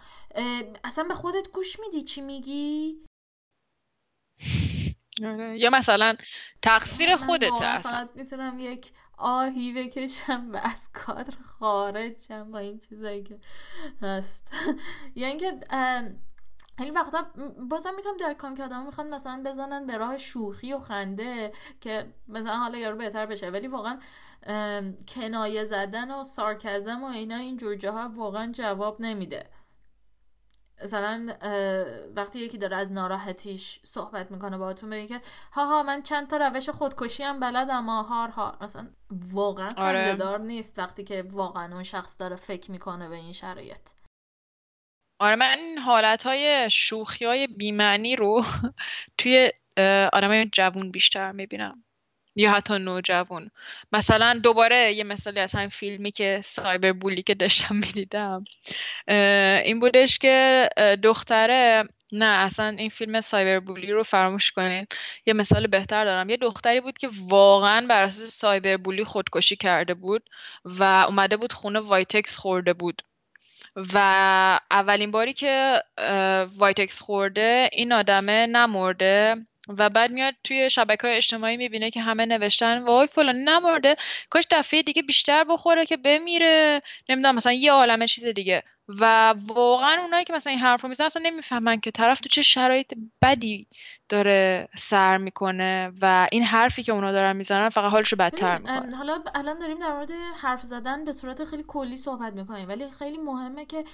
اصلا به خودت گوش میدی چی میگی؟ آره. یا مثلا تقصیر خودت اصلا. می‌تونم یک آهی بکشم و از کادر خارج شم با این چیزایی که هست. یا اینکه خیلی وقتا بازم می‌تونم درک کنم که آدم می‌خوان مثلا بزنن به راه شوخی و خنده که مثلا حالا یارو بهتر بشه. ولی واقعا کنایه زدن و سارکزم و اینا این جور جاها واقعا جواب نمیده. مثلا وقتی یکی داره از ناراحتیش صحبت می‌کنه باهاتون بگه که ها ها من چند تا روش خودکشی هم بلدم هار هار. مثلا واقعا آره. دار نیست وقتی که واقعا اون شخص داره فکر می‌کنه به این شرایط. آره من این حالت های شوخی های بیمعنی رو توی آدم جوون بیشتر می‌بینم. یا حتی نوجوان مثلا دوباره یه مثالی از همین فیلمی که سایبر بولی که داشتم می‌دیدم. این بودش که دختره نه اصلا این فیلم سایبر بولی رو فراموش کنید. یه مثال بهتر دارم. یه دختری بود که واقعا بر اساس سایبر بولی خودکشی کرده بود و اومده بود خونه وایتکس خورده بود. و اولین باری که وایتکس خورده این آدمه نمرده و بعد میاد توی شبکه های اجتماعی می‌بینه که همه نوشتن وای فلان نمرده کاش دفعه دیگه بیشتر بخوره که بمیره نمی‌دونم مثلا یه عالمه چیز دیگه. و واقعا اونایی که مثلا این حرف رو می‌زنن اصلا نمی‌فهمن که طرف تو چه شرایط بدی داره سر می‌کنه و این حرفی که اونا دارن می‌زنن فقط حالشو بدتر می‌کنه. حالا الان داریم در مورد حرف زدن به صورت خیلی کلی صحبت می‌کنیم ولی خیلی مهمه که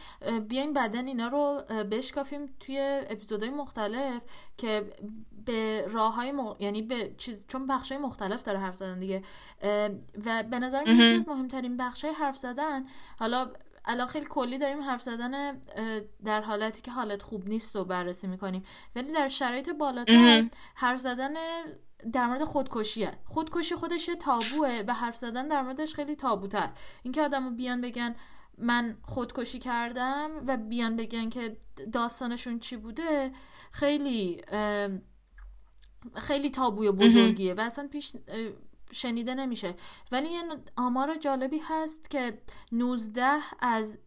بیایم بدن اینا رو بشکافیم توی اپیزودهای مختلف که به راه های یعنی به چیز چون بخش های مختلف داره حرف زدن دیگه و به نظر یکی از مهمترین بخش های حرف زدن حالا الان خیلی کلی داریم حرف زدن در حالتی که حالت خوب نیست و بررسی می‌کنیم. ولی در شرایط بالاتر حرف زدن در مورد خودکشیه. خودکشی خودش تابوه. و حرف زدن در موردش خیلی تابوتر. اینکه آدمو بیان بگن من خودکشی کردم و بیان بگن که داستانشون چی بوده خیلی خیلی تابوی بزرگیه. و اصلا پیش شنیده نمیشه. ولی یه آمار جالبی هست که 19 از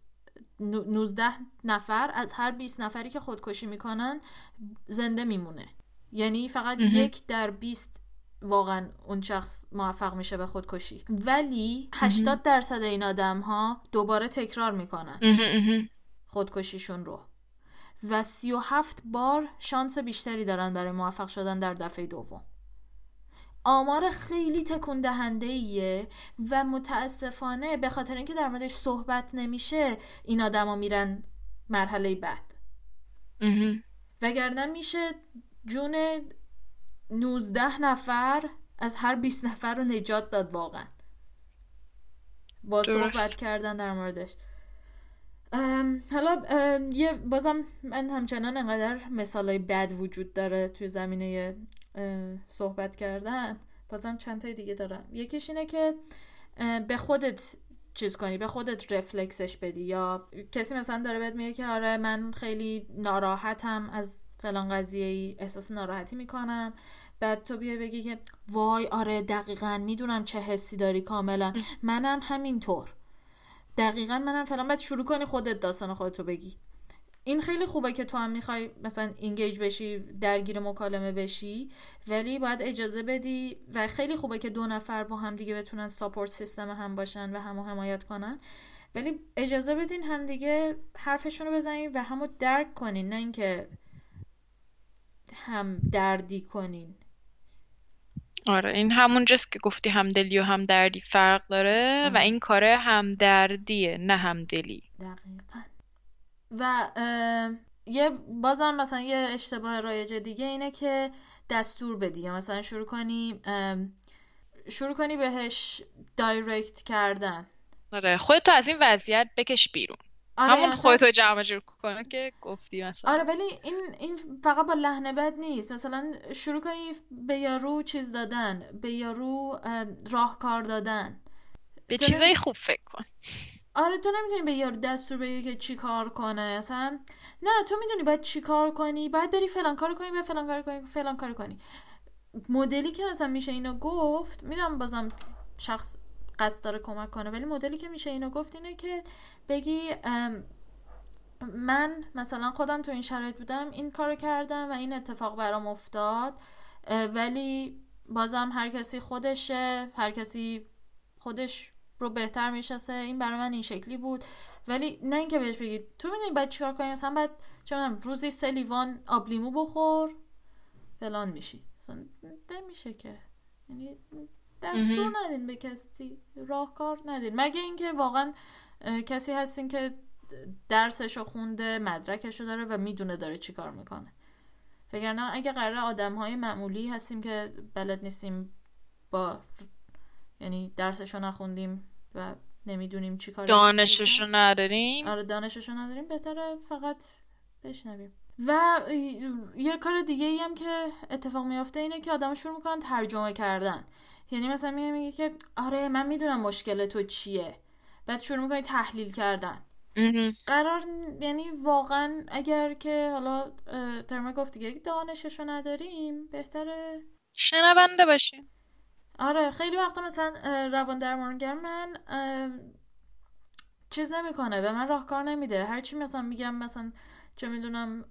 19 نفر از هر 20 نفری که خودکشی می‌کنن زنده میمونه. یعنی فقط یک در 20 واقعا اون شخص موفق میشه به خودکشی. ولی 80 درصد این آدم ها دوباره تکرار می‌کنن خودکشیشون رو. و 37 بار شانس بیشتری دارن برای موفق شدن در دفعه دوم. آمار خیلی تکون دهنده ایه و متاسفانه به خاطر اینکه در موردش صحبت نمیشه این آدما میرن مرحله بعد. وگرنه میشه جون 19 نفر از هر 20 نفر رو نجات داد واقعا. با صحبت کردن در موردش. حالا یه بازم من همچنان انقدر مثالای بد وجود داره توی زمینه صحبت کردن. بازم چند تای دیگه دارم. یکیش اینه که به خودت چیز کنی به خودت رفلکسش بدی. یا کسی مثلا داره بهت میگه که آره من خیلی ناراحتم از فلان قضیه ای احساس ناراحتی می‌کنم. بعد تو بیای بگی که وای آره دقیقا می‌دونم چه حسی داری کاملا. منم همینطور. دقیقا منم فلان. بعد شروع کنی خودت داستان خودتو بگی. این خیلی خوبه که تو هم می‌خوای مثلا اینگیج بشی درگیر مکالمه بشی ولی باید اجازه بدی و خیلی خوبه که دو نفر با هم دیگه بتونن ساپورت سیستم هم باشن و همو حمایت کنن. ولی اجازه بدین هم دیگه حرفشون رو بزنین و همو درک کنین نه اینکه هم دردی کنین. آره این همون جست که گفتی همدلی و همدردی فرق داره و این کاره همدردیه نه همدلی دقیقا. و یه بازم مثلا یه اشتباه رایج دیگه اینه که دستور بدی مثلا شروع کنی شروع کنی بهش دایرکت کردن. آره خودتو از این وضعیت بکش بیرون. آره همون خودتو جمع جور کنه که گفتی مثلا. آره ولی این این فقط با لحن بد نیست. مثلا شروع کنی به یارو چیز دادن به یارو راهکار دادن. به چیزای خوب فکر کن. آره تو نمی‌تونی به یارو دستور بدی که چی کار کنه اصلا. نه تو می‌دونی باید چی کار کنی؟ باید بری فلان کار کنی باید فلان کار کنی فلان کار کنی. مدلی که مثلا میشه اینو گفت می‌دونم بازم شخص قصد داره کمک کنه ولی مدلی که میشه اینو گفت اینه که بگی من مثلا خودم تو این شرایط بودم این کارو کردم و این اتفاق برام افتاد ولی بازم هر کسی خودشه هر کسی خودش رو بهتر می‌شناسه. این برای من این شکلی بود. ولی نه اینکه بهش بگید تو می‌دونی باید چیکار کنی؟ مثلا باید چون روزی سه لیوان آب لیمو بخور فلان میشی. مثلا نمیشه که. یعنی دستور ندین به کسی. راهکار ندین. مگه اینکه واقعا کسی هستین که درسشو خونده مدرکشو داره و می‌دونه داره چیکار می‌کنه. نه اگه قرار آدم های معمولی هستیم که بلد نیستیم با یعنی درسشو نخوندیم و نمی‌دونیم چی کار دانششو نداریم؟ آره دانششو نداریم بهتره فقط بشنویم. و یه کار دیگه ای هم که اتفاق میافته اینه که آدم شروع می‌کنن ترجمه کردن. یعنی مثلا میگه میگه که آره من می‌دونم مشکل تو چیه. بعد شروع می‌کنی تحلیل کردن. قرار یعنی واقعا اگر که حالا ترما گفت دیگه دانششو نداریم بهتره شنونده باشیم. آره خیلی وقتا مثلا روان درمانگر من چیز نمی‌کنه به من راهکار نمیده. هرچی مثلا میگم مثلا چه می‌دونم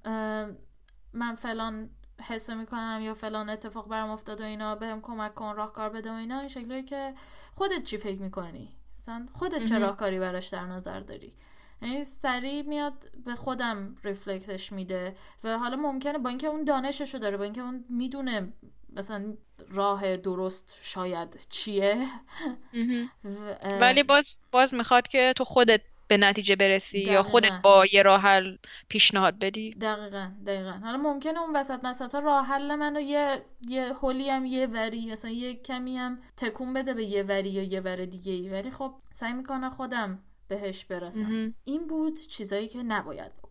من فلان حس می‌کنم یا فلان اتفاق برام افتاد و اینا بهم کمک کن راهکار بده و اینا این شکلی که خودت چی فکر می‌کنی؟ مثلا خودت چه راهکاری براش در نظر داری؟ یعنی سریع میاد به خودم ریفلکتش میده و حالا ممکنه با اینکه اون دانششو داره با اینکه اون می‌دونه مثلا راه درست شاید چیه؟ ولی باز باز می‌خواد که تو خودت به نتیجه برسی یا خودت با یه راه حل پیشنهاد بدی. دقیقا دقیقا. حالا ممکنه اون وسط مسط راه حل منو یه یه هولی هم یه وری مثلا یه کمی هم تکون بده به یه وری یا یه ور دیگه ای. ولی خب سعی می‌کنه خودم بهش برسم. این بود چیزایی که نباید بکنیم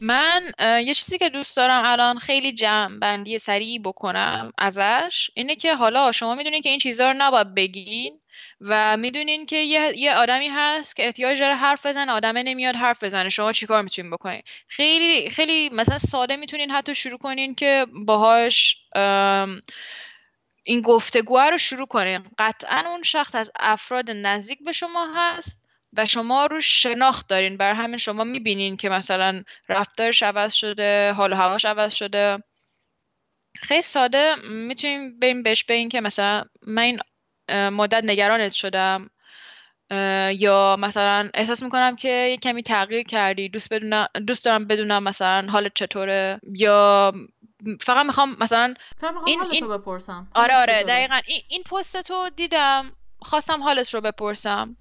من یه چیزی که دوست دارم الان خیلی جمع بندی سریعی بکنم ازش اینه که حالا شما می‌دونین که این چیزها رو نباید بگین و می‌دونین که یه, یه آدمی هست که احتیاج داره حرف بزنه آدمه نمیاد حرف بزنه. شما چیکار می‌تونین بکنین؟ خیلی خیلی مثلا ساده می‌تونین حتی شروع کنین که باهاش این گفتگوه رو شروع کنین. قطعا اون شخص از افراد نزدیک به شما هست. و شما رو شناخت دارین. بر همین شما می‌بینین که مثلا رفتارش عوض شده حال و هواش عوض شده. خیلی ساده. می‌تونیم بریم بهش بگین که مثلا من این مدت نگرانت شدم. یا مثلا احساس می‌کنم که یه کمی تغییر کردی. دوست بدونم دوست دارم بدونم مثلا حالت چطوره. یا فقط می‌خوام مثلا این این بپرسم. آره آره. دقیقا. این, این پست تو دیدم. خواستم حالت رو بپرسم.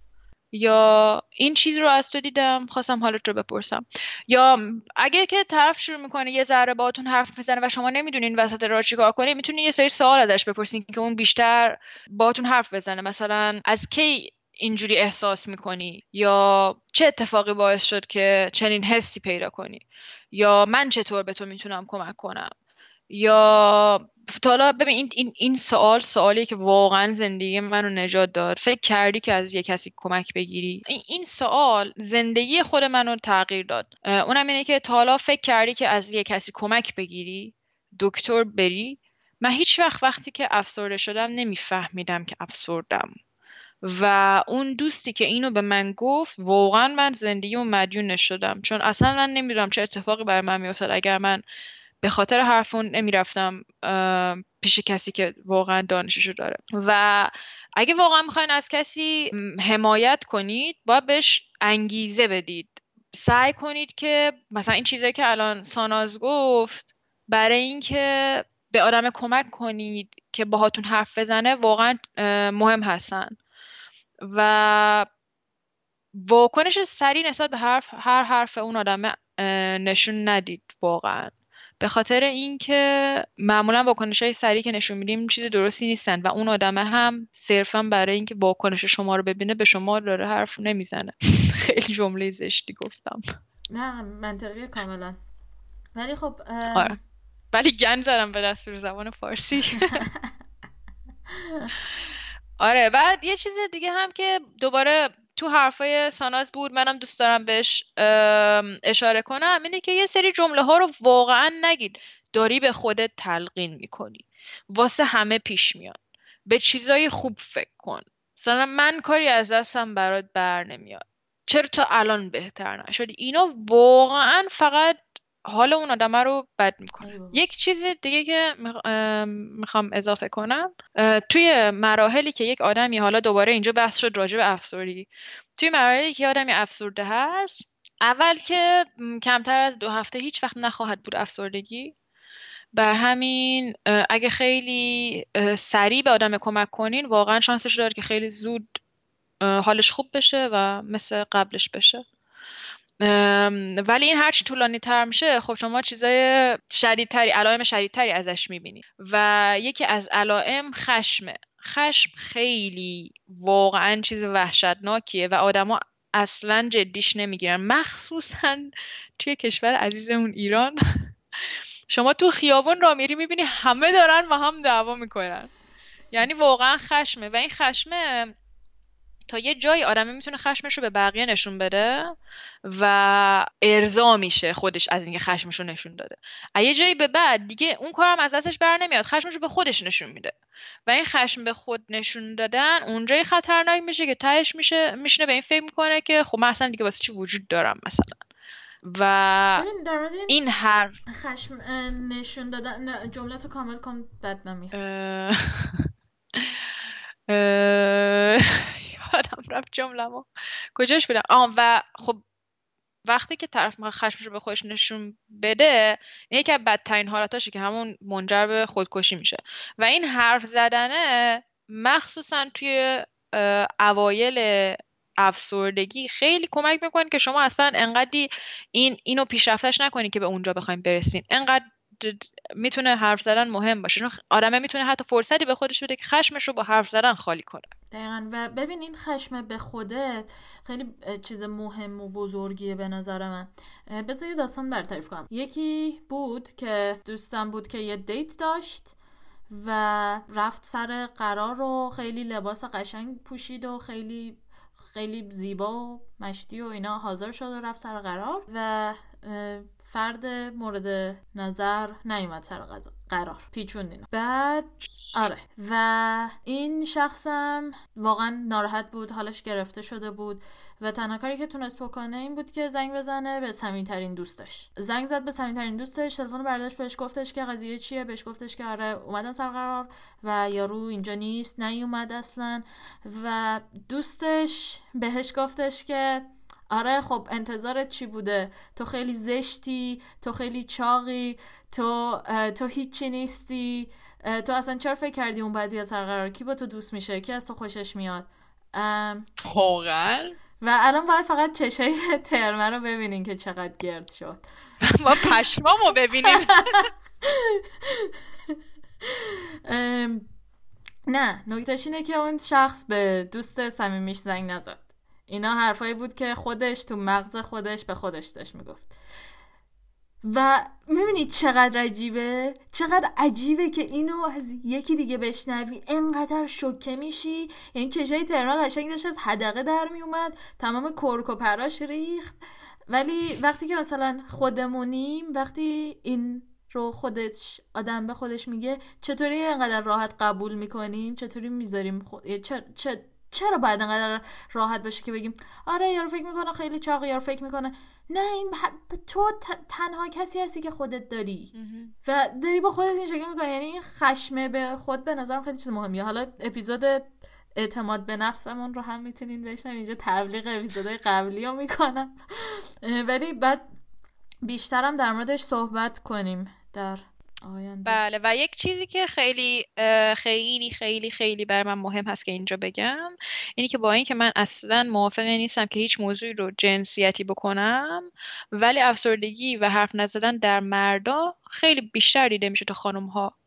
یا این چیز رو از تو دیدم خواستم حالت رو بپرسم. یا اگه که طرف شروع می‌کنه یه ذره باهاتون حرف می‌زنه و شما نمی‌دونین وسط راه چیکار کنی می‌تونین یه سری سوال ازش بپرسین که اون بیشتر باهاتون حرف بزنه. مثلا از کی اینجوری احساس می‌کنی؟ یا چه اتفاقی باعث شد که چنین حسی پیدا کنی؟ یا من چطور به تو می‌تونم کمک کنم؟ یا حالا ببین این, این, این سوال سوالی که واقعا زندگی منو نجات داد. فکر کردی که از یه کسی کمک بگیری؟ این, سوال زندگی خود منو تغییر داد. اونم اینه که تا فکر کردی که از یه کسی کمک بگیری؟ دکتر بری؟ من هیچ وقت وقتی که افسرده شدم نمیفهمیدم که افسردم. و اون دوستی که اینو به من گفت واقعا من زندگیمو مدیون شدم چون اصلا من نمی‌دونم چه اتفاقی برای من میافتاد. اگر من به خاطر حرف اون نمی‌رفتم پیش کسی که واقعا دانششو داره. و اگه واقعا می‌خواین از کسی حمایت کنید باید بهش انگیزه بدید. سعی کنید که مثلا این چیزایی که الان ساناز گفت برای اینکه به آدم کمک کنید که باهاتون حرف بزنه واقعا مهم هستن. و واکنش سریع نسبت به حرف هر حرف اون آدم نشون ندید واقعا. به خاطر اینکه معمولا واکنش های سریع که نشون میدیم چیز درستی نیستن و اون آدمه هم صرفا برای اینکه واکنش شما رو ببینه به شما داره حرف نمی‌زنه. خیلی جمله زشتی گفتم. نه منطقی کاملا. ولی خب آره. ولی گن زدم به دستور زبان فارسی. آره بعد یه چیز دیگه هم که دوباره تو حرفای ساناز بود منم دوست دارم بهش اشاره کنم. اینه که یه سری جمله ها رو واقعا نگید. داری به خودت تلقین می‌کنی. واسه همه پیش میاد. به چیزای خوب فکر کن. مثلا من کاری از دستم برات بر نمیاد. چرا تا الان بهتر نشدی اینا واقعا فقط حال اون آدمه رو بد می‌کنه. یک چیز دیگه که می‌خوام اضافه کنم توی مراحلی که یک آدمی حالا دوباره اینجا بحث شد راجع به افسردگی. توی مراحلی که آدمی افسرده هست اول که کمتر از دو هفته هیچ وقت نخواهد بود افسردگی. بر همین اگه خیلی سریع به آدم کمک کنین واقعا شانسش داره که خیلی زود حالش خوب بشه و مثل قبلش بشه. ولی این هرچی طولانی تر میشه خب شما چیزای شدیدتری علائم شدیدتری ازش می‌بینی. و یکی از علائم خشمه. خشم خیلی واقعا چیز وحشتناکیه و آدما اصلا جدیش نمی‌گیرن. مخصوصا توی کشور عزیزمون ایران. شما تو خیابون را میری می‌بینی همه دارن و هم دعوا می‌کنن. یعنی واقعا خشمه. و این خشمه تا یه جایی آدمه می‌تونه خشمش رو به بقیه نشون بده و ارضا میشه خودش از اینکه خشمش رو نشون داده. از یه جایی به بعد دیگه اون کارم از دستش بر نمیاد خشمش رو به خودش نشون میده. و این خشم به خود نشون دادن اونجایی خطرناک میشه که تهش میشه میشنه به این فکر می‌کنه که خب من اصلا دیگه واسه چی وجود دارم مثلا. و این حرف خشم نشون دادن جمله تو کامل کن بعد من یادم رفت جمله‌مو. کجاش بودم؟ آه و خب وقتی که طرف می‌خواد خشمش رو به خودش نشون بده این یکی از بدترین حالتاشه که همون منجر به خودکشی میشه. و این حرف زدنه مخصوصا توی اوایل افسردگی خیلی کمک می‌کنه که شما اصلا انقدی این اینو پیشرفتش نکنی که به اونجا بخوایم برسین انقدر می‌تونه حرف زدن مهم باشه. چون آدمه می‌تونه حتی فرصتی به خودش بده که خشمش رو با حرف زدن خالی کنه. دقیقا. و ببین این خشم به خوده خیلی چیز مهم و بزرگیه به نظر من. بذار یه داستان برطرف کنم. یکی بود که دوستم بود که یه دیت داشت و رفت سر قرار رو خیلی لباس قشنگ پوشید و خیلی خیلی زیبا و مشتی و اینا حاضر شد و رفت سر قرار و فرد مورد نظر نیومد سر قرار. پیچوندین. بعد آره. و این شخصم واقعا ناراحت بود حالش گرفته شده بود و تنها کاری که تونست بکنه این بود که زنگ بزنه به ترین دوستش. زنگ زد به ترین دوستش تلفن برداشت بهش گفتش که قضیه چیه؟ بهش گفتش که آره اومدم سر قرار و یارو اینجا نیست نیومد اصلا. و دوستش بهش گفتش که آره خب انتظارت چی بوده؟ تو خیلی زشتی تو خیلی چاقی تو تو هیچی نیستی. تو اصلا چرا فکر کردی اون بعد یا سرقرار کی با تو دوست میشه؟ کی از تو خوشش میاد؟ واقعا؟ و الان باید فقط چشای ترمه رو ببینین که چقدر گرد شد. ما پشمامو ببینیم. نه نکتش اینه که اون شخص به دوست صمیمیش زنگ نزد. اینا حرفایی بود که خودش تو مغز خودش به خودش داشت می‌گفت. و می‌بینید چقدر عجیبه؟ چقدر عجیبه که اینو از یکی دیگه بشنوی. انقدر شوکه میشی. یعنی چشای تهران قشنگ داشت از حدقه در میومد تمام کرک و پراش ریخت. ولی وقتی که مثلا خودمونیم وقتی این رو خودش آدم به خودش میگه چطوری انقدر راحت قبول می‌کنیم؟ چطوری می‌ذاریم خود... چه... چرا باید انقدر راحت باشه که بگیم آره یارو فکر می‌کنه خیلی چاقه یارو فکر می‌کنه. نه این تو تنها کسی هستی که خودت داری. و داری با خودت این شکل می‌کنی. یعنی این خشمه به خود به نظرم خیلی چیز مهمیه. حالا اپیزود اعتماد به نفسمون رو هم می‌تونین بشنم اینجا تبلیغ اپیزودهای قبلی رو می‌کنم ولی بعد بیشترم در موردش صحبت کنیم در آینده. بله و یک چیزی که خیلی خیلی خیلی خیلی بر من مهم هست که اینجا بگم اینی که با اینکه من اصلا موافق نیستم که هیچ موضوعی رو جنسیتی بکنم ولی افسردگی و حرف نزدن در مردا خیلی بیشتر دیده میشه تا خانم ها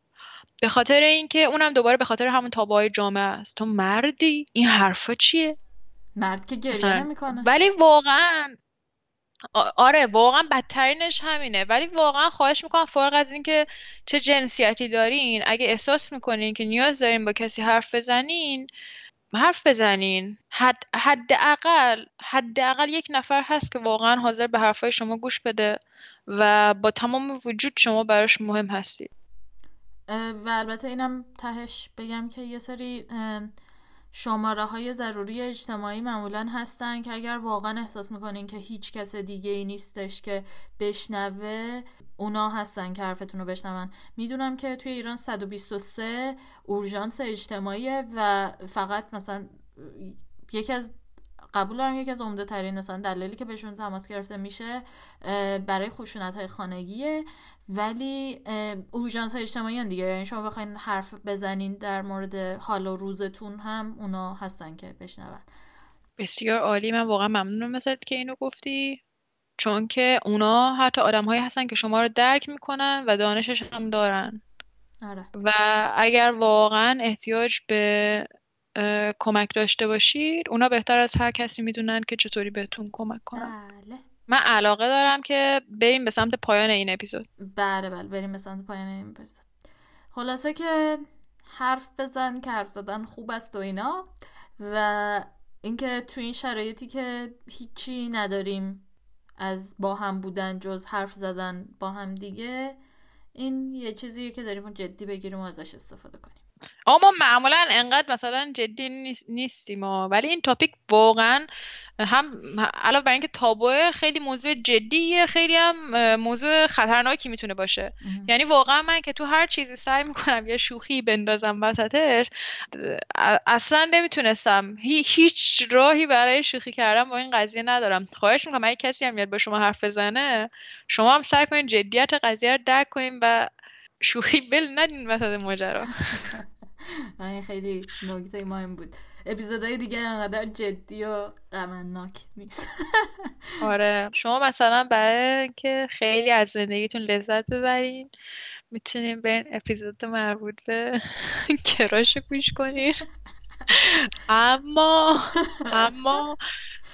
به خاطر اینکه اونم دوباره به خاطر همون تابوهای جامعه است. تو مردی؟ این حرفا چیه؟ مرد که گریه. نمی‌کنه. ولی واقعا آره واقعا بدترینش همینه. ولی واقعا خواهش می‌کنم فارغ از اینکه چه جنسیتی دارین اگه احساس می‌کنین که نیاز دارین با کسی حرف بزنین حرف بزنین. حد حداقل حداقل یک نفر هست که واقعا حاضر به حرفای شما گوش بده و با تمام وجود شما براش مهم هستید. و البته اینم تهش بگم که یه سری شماره های ضروری اجتماعی معمولا هستن که اگر واقعا احساس می‌کنین که هیچ کس دیگه ای نیستش که بشنوه اونا هستن که حرفتون رو بشنون. می‌دونم که توی ایران 123 اورژانس اجتماعیه و فقط مثلا یکی از قبول دارم یکی از عمده ترین مثلا دلایلی که بهشون تماس گرفته میشه برای خشونت های خانگیه. ولی اورژانس های اجتماعی هن دیگه. یعنی شما بخواین حرف بزنین در مورد حال و روزتون هم اونا هستن که بشنون. بسیار عالی. من واقعا ممنونم ازت که اینو گفتی. چون که اونا حتی آدمهایی هستن که شما رو درک می‌کنن و دانشش هم دارن. آره. و اگر واقعا احتیاج به کمک داشته باشید؟ اونا بهتر از هر کسی می‌دونن که چطوری بهتون کمک کنن. بله. من علاقه دارم که بریم به سمت پایان این اپیزود. بله بله. بریم به سمت پایان این اپیزود. خلاصه که حرف بزن که حرف زدن خوب است و اینا. و اینکه تو این شرایطی که هیچی نداریم از با هم بودن جز حرف زدن با هم دیگه این یه چیزیه که داریم جدی بگیریم و ازش استفاده کنیم. اما ما معمولا انقدر مثلا جدی نیس- نیستیم ها. ولی این تاپیک واقعا هم علاوه بر اینکه تابوه خیلی موضوع جدیه خیلی هم موضوع خطرناکی می‌تونه باشه. یعنی واقعا من که تو هر چیزی سعی می‌کنم یه شوخی بندازم وسطش اصلا نمی‌تونستم. هی- هیچ راهی برای شوخی کردن با این قضیه ندارم. خواهش می‌کنم اگه کسی هم میاد با شما حرف بزنه شما هم سعی کنین جدیت قضیه رو درک کنین و شوخی بل ندین وسط ماجرا. این خیلی نکته مهم بود. اپیزودهای دیگه انقدر جدی و غمناک نیست. آره. شما مثلا برای اینکه خیلی از زندگیتون لذت ببرین می‌تونین برین اپیزود مربوط به کراش گوش کنین. اما اما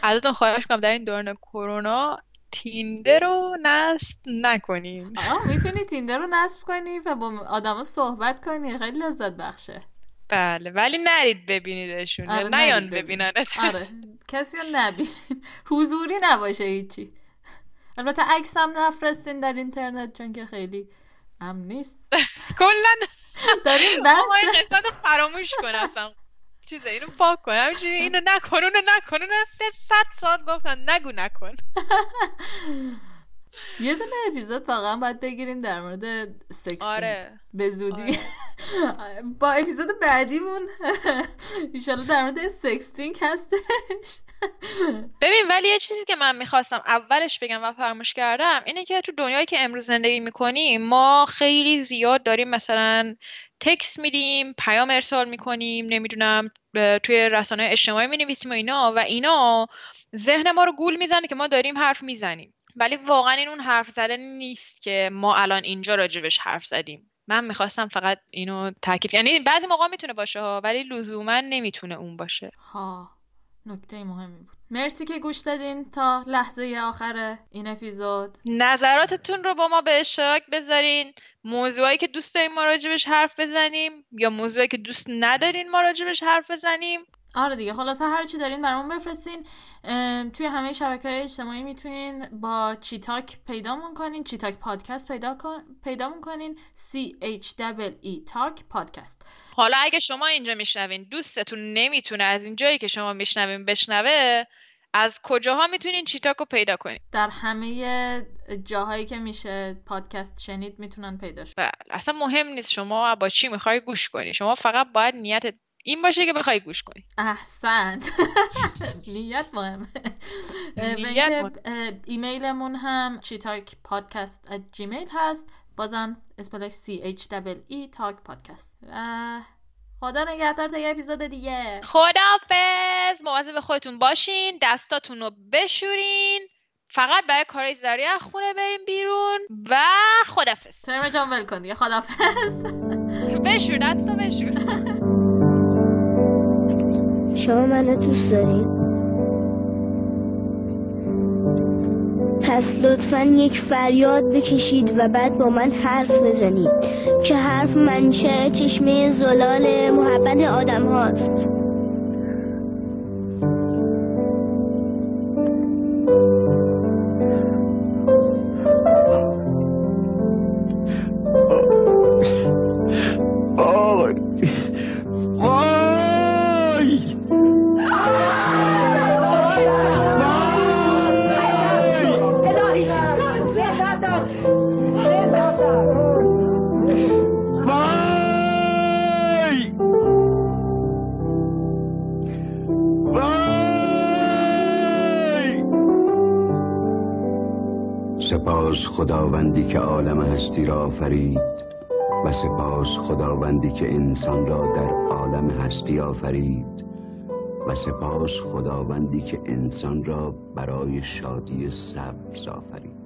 ازتون خواهش کنم در این دوران کرونا تیندر رو نصب نکنین آه می‌تونی تیندر رو نصب کنی و با آدما صحبت کنی. خیلی لذت بخشه. بله ولی نرید ببینیدشون. آره، یا نیان نرید ببین. ببیننتون آره کسی رو نبینین حضوری نباشه هیچی. البته عکس هم نفرستین در اینترنت چون که خیلی امن نیست. کلا داریم بحث. فراموش کن اصلا. چیزه اینو پاک کن. همینجوری اینو نکن اونو نکن اونو سه صد سال گفتن نگو نکن. یه دونه اپیزود واقعا باید بگیریم در مورد sexting آره. به زودی. با اپیزود بعدیمون. ایشالا در مورد sexting هستش. ببین ولی یه چیزی که من می‌خواستم اولش بگم و فراموش کردم اینه که تو دنیایی که امروز زندگی می‌کنیم ما خیلی زیاد داریم مثلا تکس میدیم پیام ارسال می‌کنیم نمی‌دونم توی رسانه اجتماعی می‌نویسیم و اینا و اینا ذهن ما رو گول می‌زنه که ما داریم حرف می‌زنیم. ولی واقعا این اون حرف زدن نیست که ما الان اینجا راجبش حرف زدیم. من می‌خواستم فقط اینو تاکید یعنی بعضی موقع می‌تونه باشه ها ولی لزوما نمی‌تونه اون باشه. ها نکته مهمی بود. مرسی که گوش دادین تا لحظه آخر این اپیزود. نظراتتون رو با ما به اشتراک بذارین. موضوعی که دوست دارین ما راجبش حرف بزنیم یا موضوعی که دوست ندارین ما راجبش حرف بزنیم. آره دیگه خلاصه هر چی دارین برامون بفرستین. توی همه شبکه های اجتماعی می‌تونین با چیتاک پیدامون کنین چیتاک پادکست پیدا کن... پیدامون کنین. C H E talk پادکست. حالا اگه شما اینجا میشنوین دوستتون نمی‌تونه از این جایی که شما میشنوین بشنوه از کجاها می‌تونین چیتاک رو پیدا کنین؟ در همه جاهایی که میشه پادکست شنید می‌تونن پیداش بله اصلا مهم نیست شما با چی می‌خوای گوش کنی. شما فقط باید نیت این باشه که بخوای گوش کنی. احسنت نیت مهمه. نیت ایمیلمون هم چیتاک پادکست at gmail هست. بازم اسپلش C H E تاک پادکست خدا نگهدار تا یه اپیزود دیگه. خدافز مواظب خودتون باشین. دستاتون رو بشورین. فقط برای کارهای ضروری از خونه بریم بیرون و خدافز ترم جان ول کن دیگه. خدافز بشور دستا بشور. شما منو دوست دارین؟ پس لطفا یک فریاد بکشید و بعد با من حرف بزنید. که حرف؟ منشه چشمه زلال محبت آدم هاست. هستی را آفرید و سپاس خداوندی که انسان را در عالم هستی آفرید و سپاس خداوندی که انسان را برای شادی سبز آفرید.